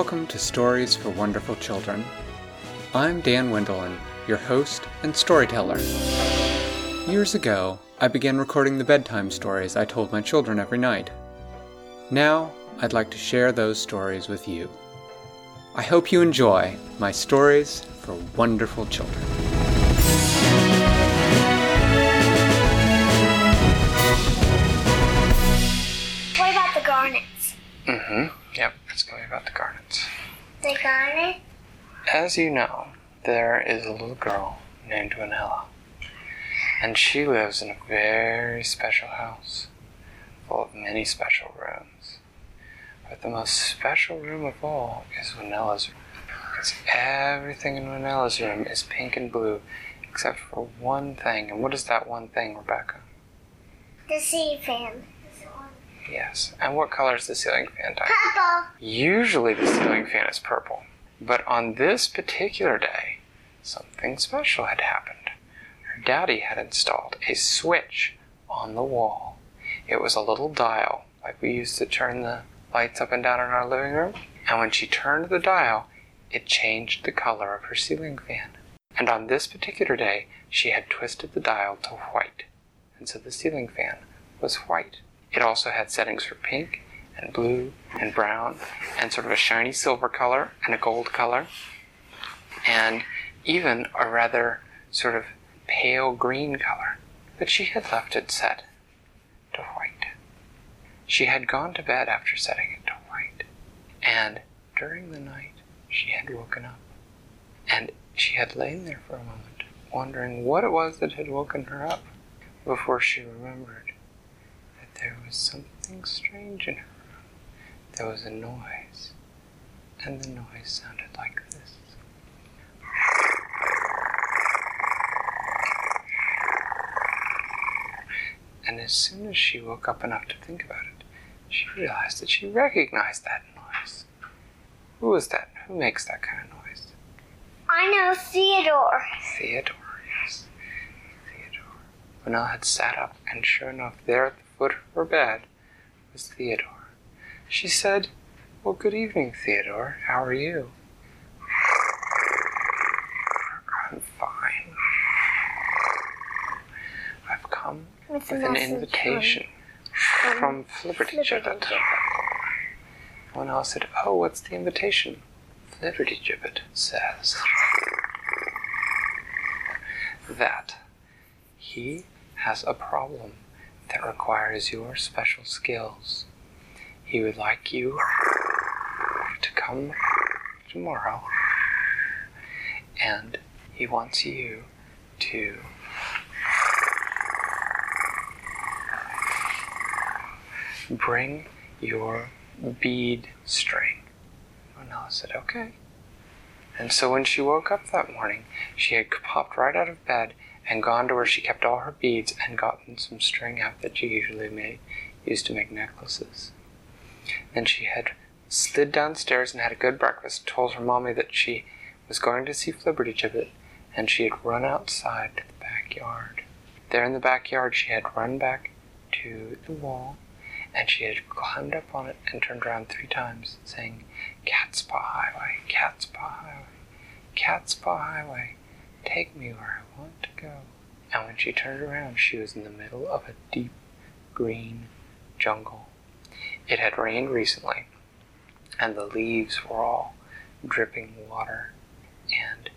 welcome to Stories for Wonderful Children. I'm Dan Wendelin, your host and storyteller. Years ago, I began recording the bedtime stories I told my children every night. Now, I'd like to share those stories with you. I hope you enjoy my stories for wonderful children. About the garnets. The garnet? As you know, there is a little girl named Vanilla. And she lives in a very special house, full of many special rooms. But the most special room of all is Vanilla's room. Because everything in Vanilla's room is pink and blue, except for one thing. And what is that one thing, Rebecca? The sea fan. Yes. And what color is the ceiling fan? Purple. Usually the ceiling fan is purple, but on this particular day, something special had happened. Her daddy had installed a switch on the wall. It was a little dial, like we used to turn the lights up and down in our living room. And when she turned the dial, it changed the color of her ceiling fan. And on this particular day, she had twisted the dial to white. And so the ceiling fan was white. It also had settings for pink and blue and brown and sort of a shiny silver color and a gold color and even a rather sort of pale green color. But she had left it set to white. She had gone to bed after setting it to white. And during the night, she had woken up. And she had lain there for a moment, wondering what it was that had woken her up before she remembered there was something strange in her room. There was a noise, and the noise sounded like this. And as soon as she woke up enough to think about it, she realized that she recognized that noise. Who is that? Who makes that kind of noise? I know Theodore. Theodore, yes. Theodore. Vanilla had sat up, and sure enough, there at the foot or bad, was Theodore. She said, Well, good evening, Theodore. How are you? I'm fine. I've come With with an invitation from Flibbertigibbet. Vanilla said, Oh, what's the invitation? Flibbertigibbet says that he has a problem that requires your special skills. He would like you to come tomorrow and he wants you to bring your bead string. Vanilla said, okay. And so when she woke up that morning, she had popped right out of bed and gone to where she kept all her beads and gotten some string out that she usually made, used to make necklaces. Then she had slid downstairs and had a good breakfast, told her mommy that she was going to see Flibbertigibbet, and she had run outside to the backyard. There in the backyard, she had run back to the wall, and she had climbed up on it and turned around three times, saying, Catspaw Highway, Catspaw Highway, Catspaw Highway, take me where I want to go. And when she turned around, she was in the middle of a deep green jungle. It had rained recently, and the leaves were all dripping water, and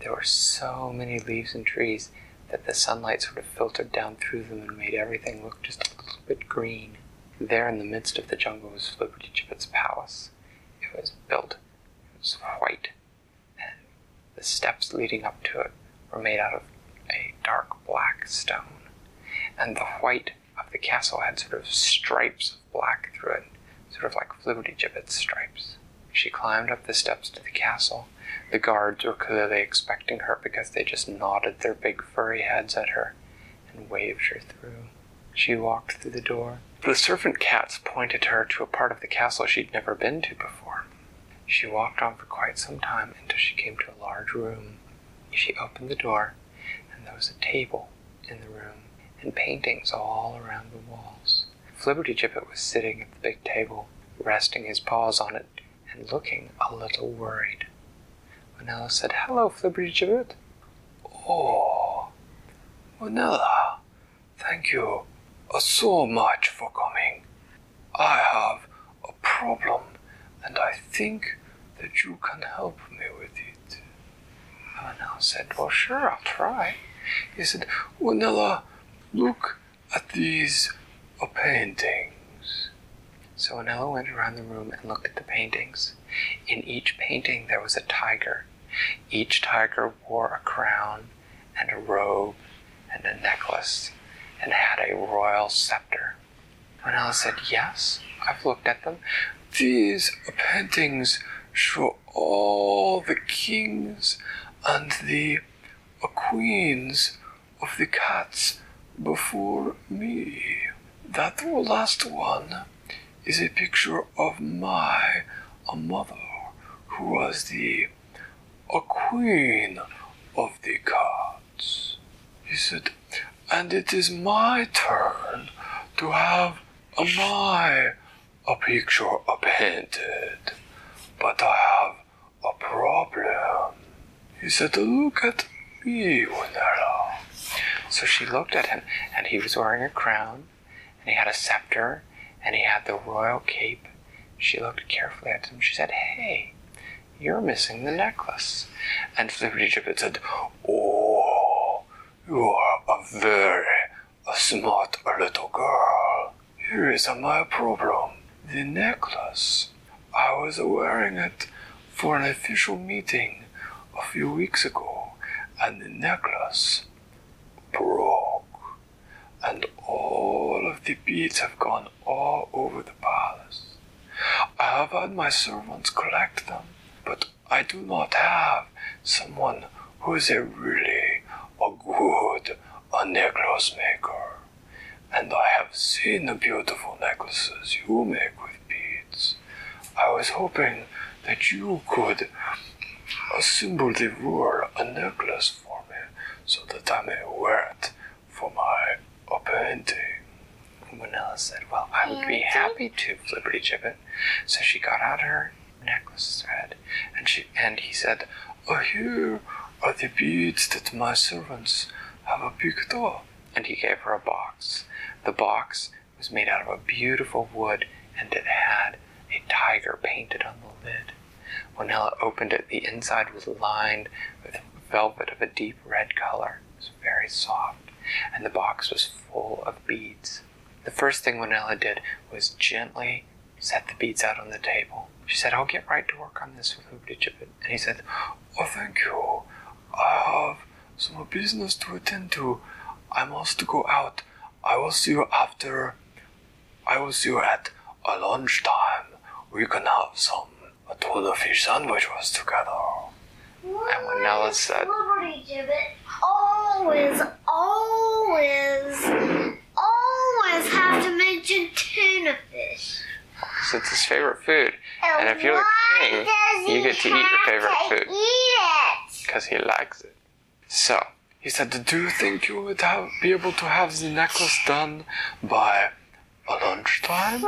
there were so many leaves and trees that the sunlight sort of filtered down through them and made everything look just a little bit green. There in the midst of the jungle was Flibbertigibbet's palace. It was built, it was white, the steps leading up to it were made out of a dark black stone. And the white of the castle had sort of stripes of black through it, sort of like Flibbertigibbet's stripes. She climbed up the steps to the castle. The guards were clearly expecting her because they just nodded their big furry heads at her and waved her through. She walked through the door. The servant cats pointed her to a part of the castle she'd never been to before. She walked on for quite some time until she came to a large room. She opened the door, and there was a table in the room and paintings all around the walls. Flibbertigibbet was sitting at the big table, resting his paws on it and looking a little worried. Vanilla said, Hello, Flibbertigibbet. Oh, Vanilla, thank you uh, so much for coming. I have a problem, and I think that you can help me with it. Vanilla said, Well, sure, I'll try. He said, Vanilla, look at these paintings. So Vanilla went around the room and looked at the paintings. In each painting there was a tiger. Each tiger wore a crown and a robe and a necklace and had a royal scepter. Vanilla said, Yes, I've looked at them. These paintings show all the kings and the queens of the cats before me. That last one is a picture of my a mother who was the a queen of the cats. He said, and it is my turn to have a my a picture painted, but I have a problem. He said, look at me, Vanilla. So she looked at him, and he was wearing a crown, and he had a scepter, and he had the royal cape. She looked carefully at him. She said, Hey, you're missing the necklace. And Flibbertigibbet said, Oh, you are a very a smart little girl. Here is my problem. The necklace. I was wearing it for an official meeting a few weeks ago, and the necklace broke, and all of the beads have gone all over the palace. I have had my servants collect them, but I do not have someone who is a really a good a necklace maker. And I have seen the beautiful necklaces you make with beads. I was hoping that you could assemble the wool a necklace for me so that I may wear it for my a painting. Vanilla said, Well, I would be mm-hmm. happy to, Flibbertigibbet. So she got out her necklace thread, and she and he said, oh, Here are the beads that my servants have picked up. And he gave her a box. The box was made out of a beautiful wood, and it had a tiger painted on the lid. When Ella opened it, the inside was lined with velvet of a deep red color. It was very soft, and the box was full of beads. The first thing Vanilla did was gently set the beads out on the table. She said, I'll get right to work on this with Hoopty And he said, Oh, thank you. I have some business to attend to. I must go out. I will see you after. I will see you at a lunchtime. We can have some a tuna fish sandwiches together. And when Nella said, Flibbertigibbet always, always, always have to mention tuna fish. because it's his favorite food, and if you're the king, you get to eat your favorite food because he likes it. So he said, "Do you think you would have be able to have the necklace done by a lunchtime?"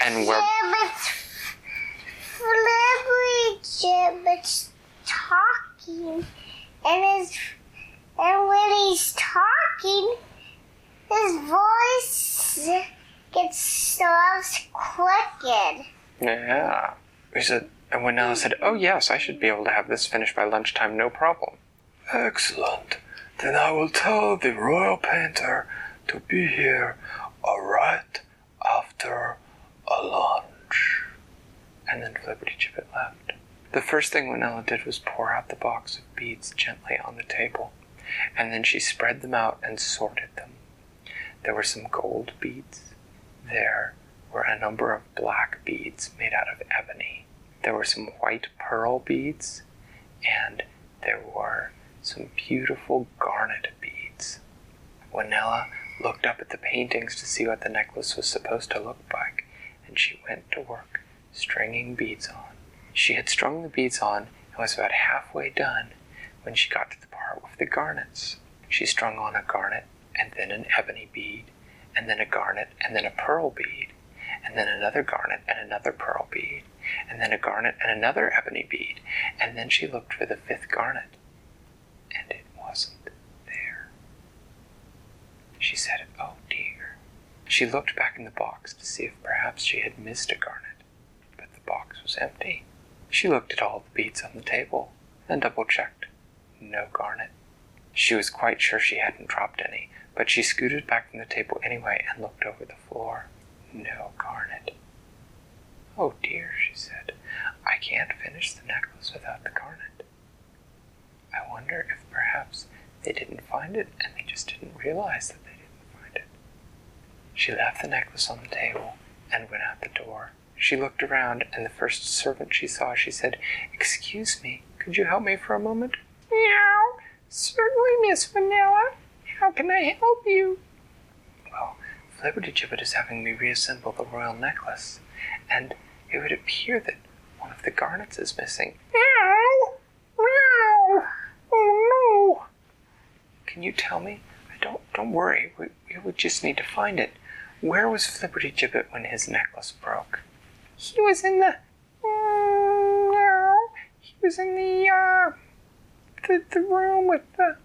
And we're- Flibbertigibbet's talking, and his and when he's talking, his voice gets soft, crooked. Yeah. He said, and when Nella said, "Oh yes, I should be able to have this finished by lunchtime, no problem." Excellent. Then I will tell the royal painter to be here right after a lunch. And then Flibbertigibbet left. The first thing Vanilla did was pour out the box of beads gently on the table, and then she spread them out and sorted them. There were some gold beads. There were a number of black beads made out of ebony. There were some white pearl beads, and there were some beautiful garnet beads. Vanilla looked up at the paintings to see what the necklace was supposed to look like, and she went to work stringing beads on. She had strung the beads on and was about halfway done when she got to the part with the garnets. She strung on a garnet, and then an ebony bead, and then a garnet, and then a pearl bead, and then another garnet and another pearl bead, and then a garnet and another ebony bead, and then she looked for the fifth garnet, and it wasn't there. She said, Oh dear. She looked back in the box to see if perhaps she had missed a garnet, but the box was empty. She looked at all the beads on the table, and double checked. No garnet. She was quite sure she hadn't dropped any, but she scooted back from the table anyway and looked over the floor. No garnet. Oh dear, she said. I can't finish the necklace without the garnet. I wonder if perhaps they didn't find it and they just didn't realize that they didn't find it. She left the necklace on the table and went out the door. She looked around, and the first servant she saw, she said, Excuse me, could you help me for a moment? Meow. Certainly, Miss Vanilla. How can I help you? Well, Flibbertigibbet is having me reassemble the royal necklace, and it would appear that one of the garnets is missing. Meow! Meow! Oh no! Can you tell me? Don't. Don't worry. We, we would just need to find it. Where was Flibbertigibbet when his necklace broke? He was in the. Mm, he was in the uh, the the room with the.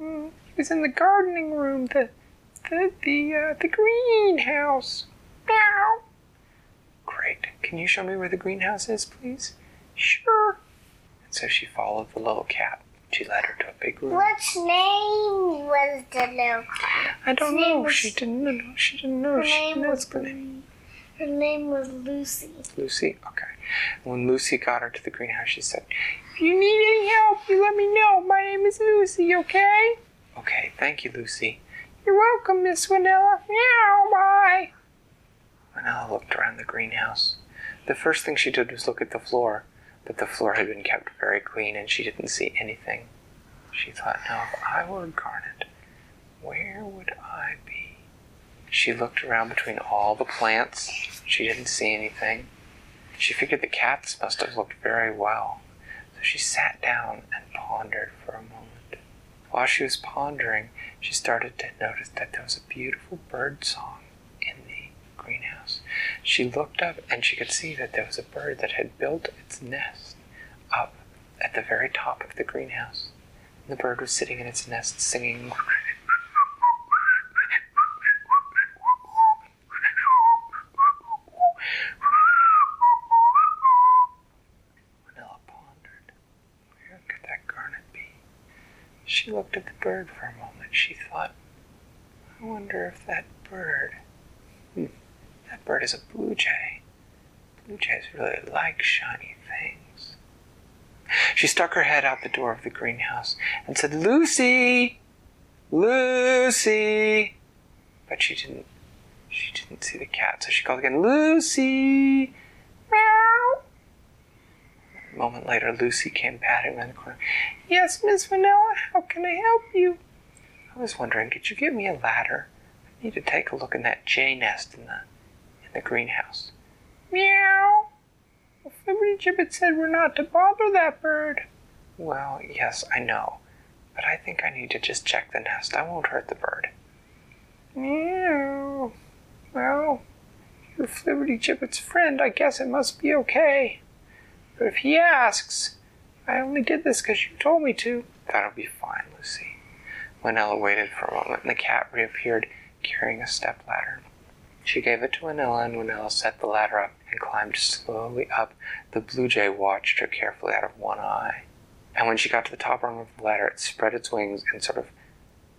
Mm, he was in the gardening room. The the the uh, the greenhouse. Meow. Great. Can you show me where the greenhouse is, please? Sure. And so she followed the little cat. She led her to a big room. What name was the little I don't Her know. She didn't know. She didn't know. Her she name was the name. Her name was Lucy. Lucy? Okay. When Lucy got her to the greenhouse, she said, If you need any help, you let me know. My name is Lucy, okay? Okay, thank you, Lucy. You're welcome, Miss Vanilla. Meow, bye. Vanilla looked around the greenhouse. The first thing she did was look at the floor, but the floor had been kept very clean and she didn't see anything. She thought, now if I were Garnet, where would I be? She looked around between all the plants. She didn't see anything. She figured the cats must have looked very well. So she sat down and pondered for a moment. While she was pondering, she started to notice that there was a beautiful bird song greenhouse. She looked up and she could see that there was a bird that had built its nest up at the very top of the greenhouse. And the bird was sitting in its nest singing. Vanilla pondered. Where could that garnet be? She looked at the bird for a moment. She thought, I wonder if that bird. That bird is a blue jay. Blue jays really like shiny things. She stuck her head out the door of the greenhouse and said, Lucy! Lucy! But she didn't she didn't see the cat, so she called again, Lucy! Meow! A moment later, Lucy came patting around the corner. Yes, Miss Vanilla, how can I help you? I was wondering, could you get me a ladder? I need to take a look in that jay nest in the the greenhouse. Meow. Flibbertigibbet said we're not to bother that bird. Well, yes, I know, but I think I need to just check the nest. I won't hurt the bird. Meow. Well, you're Flibbertigibbet's friend. I guess it must be okay. But if he asks, I only did this because you told me to. That'll be fine, Lucy. Vanilla waited for a moment, and the cat reappeared carrying a step ladder. She gave it to Vanilla, and Vanilla set the ladder up and climbed slowly up. The blue jay watched her carefully out of one eye. And when she got to the top rung of the ladder, it spread its wings and sort of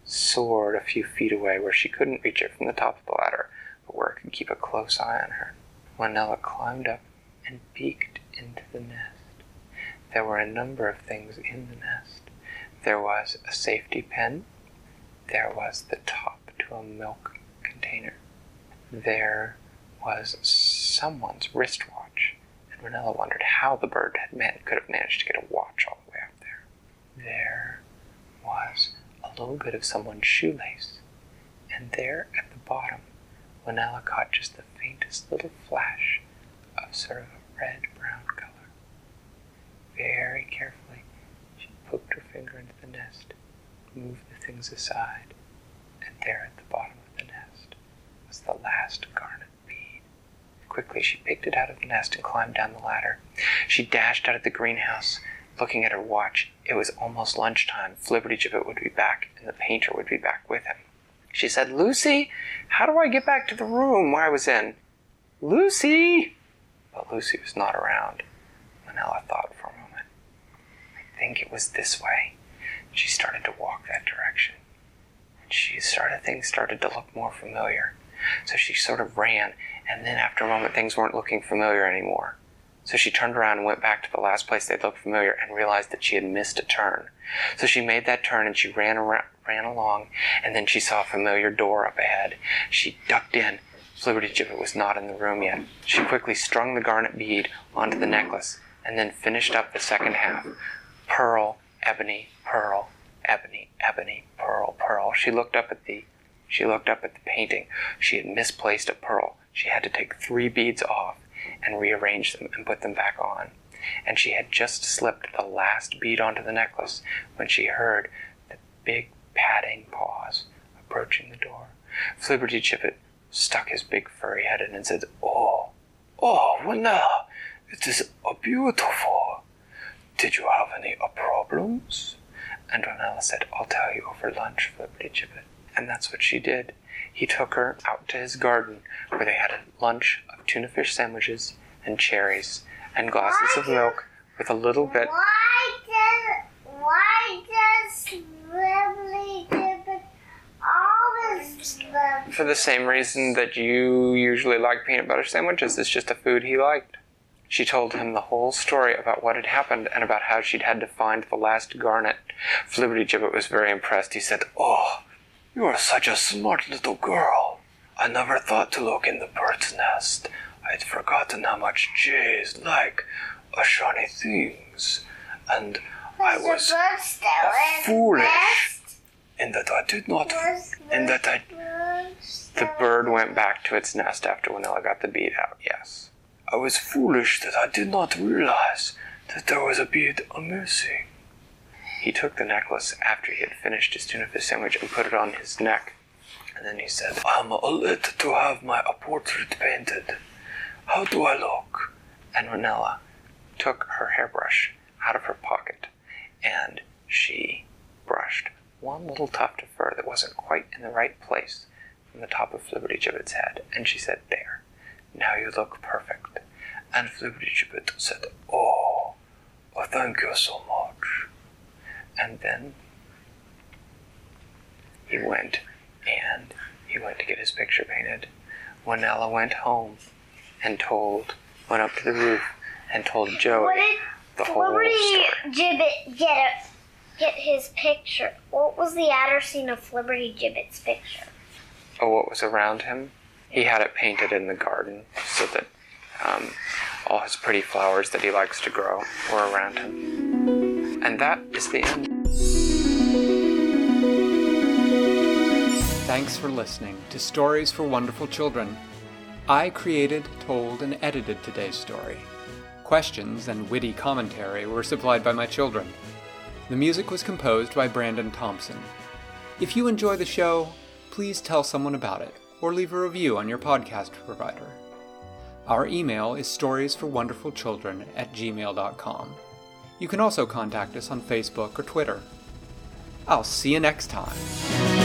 soared a few feet away where she couldn't reach it from the top of the ladder, but where it could keep a close eye on her. Vanilla climbed up and peeked into the nest. There were a number of things in the nest. There was a safety pen. There was the top to a milk container. There was someone's wristwatch, and Vanilla wondered how the bird had man- could have managed to get a watch all the way up there. There was a little bit of someone's shoelace, and there at the bottom, Vanilla caught just the faintest little flash of sort of a red brown color. Very carefully, she poked her finger into the nest, moved the things aside, and there at the bottom was the last garnet bead. Quickly, she picked it out of the nest and climbed down the ladder. She dashed out of the greenhouse, looking at her watch. It was almost lunchtime. Flibbertigibbet would be back, and the painter would be back with him. She said, Lucy, how do I get back to the room where I was in? Lucy! But Lucy was not around. Vanilla thought for a moment. I think it was this way. She started to walk that direction. And she started things started to look more familiar. So she sort of ran, and then after a moment things weren't looking familiar anymore. So she turned around and went back to the last place they'd looked familiar and realized that she had missed a turn. So she made that turn and she ran around, ran along, and then she saw a familiar door up ahead. She ducked in. Flibbertigibbet was not in the room yet. She quickly strung the garnet bead onto the necklace and then finished up the second half. Pearl, ebony, pearl, ebony, ebony, pearl, pearl. She looked up at the she looked up at the painting. She had misplaced a pearl. She had to take three beads off and rearrange them and put them back on. And she had just slipped the last bead onto the necklace when she heard the big padding paws approaching the door. Flibbertigibbet stuck his big furry head in and said, Oh, oh, Vanilla, it is a beautiful. Did you have any problems? And Vanilla said, I'll tell you over lunch, Flibbertigibbet. And that's what she did. He took her out to his garden where they had a lunch of tuna fish sandwiches and cherries and glasses of milk with a little bit. Why does why does Dibbit always love For the same reason that you usually like peanut butter sandwiches, it's just a food he liked. She told him the whole story about what had happened and about how she'd had to find the last garnet. Flibbertigibbet was very impressed. He said, Oh, you are such a smart little girl. I never thought to look in the bird's nest. I'd forgotten how much jays like shiny things. And I was bird still in the foolish. in that I did not in that I the bird went back to its nest after Vanilla got the bead out, yes. I was foolish that I did not realize that there was a bead missing. He took the necklace after he had finished his tuna fish sandwich and put it on his neck. And then he said, I'm a lit to have my portrait painted. How do I look? And Vanilla took her hairbrush out of her pocket and she brushed one little tuft of fur that wasn't quite in the right place from the top of Flibbertigibbet's head, and she said, There, now you look perfect. And Flibbertigibbet said, Oh, oh, thank you so much. And then he went and he went to get his picture painted. Vanilla went home and told, went up to the roof and told Joey What did the whole story. Gibbet get a, get his picture? What was the outer scene of Flibbertigibbet's picture? Oh, what was around him? He had it painted in the garden so that um, all his pretty flowers that he likes to grow were around him. And that is the end. Thanks for listening to Stories for Wonderful Children. I created, told, and edited today's story. Questions and witty commentary were supplied by my children. The music was composed by Brandon Thompson. If you enjoy the show, please tell someone about it or leave a review on your podcast provider. Our email is storiesforwonderfulchildren at gmail.com. You can also contact us on Facebook or Twitter. I'll see you next time.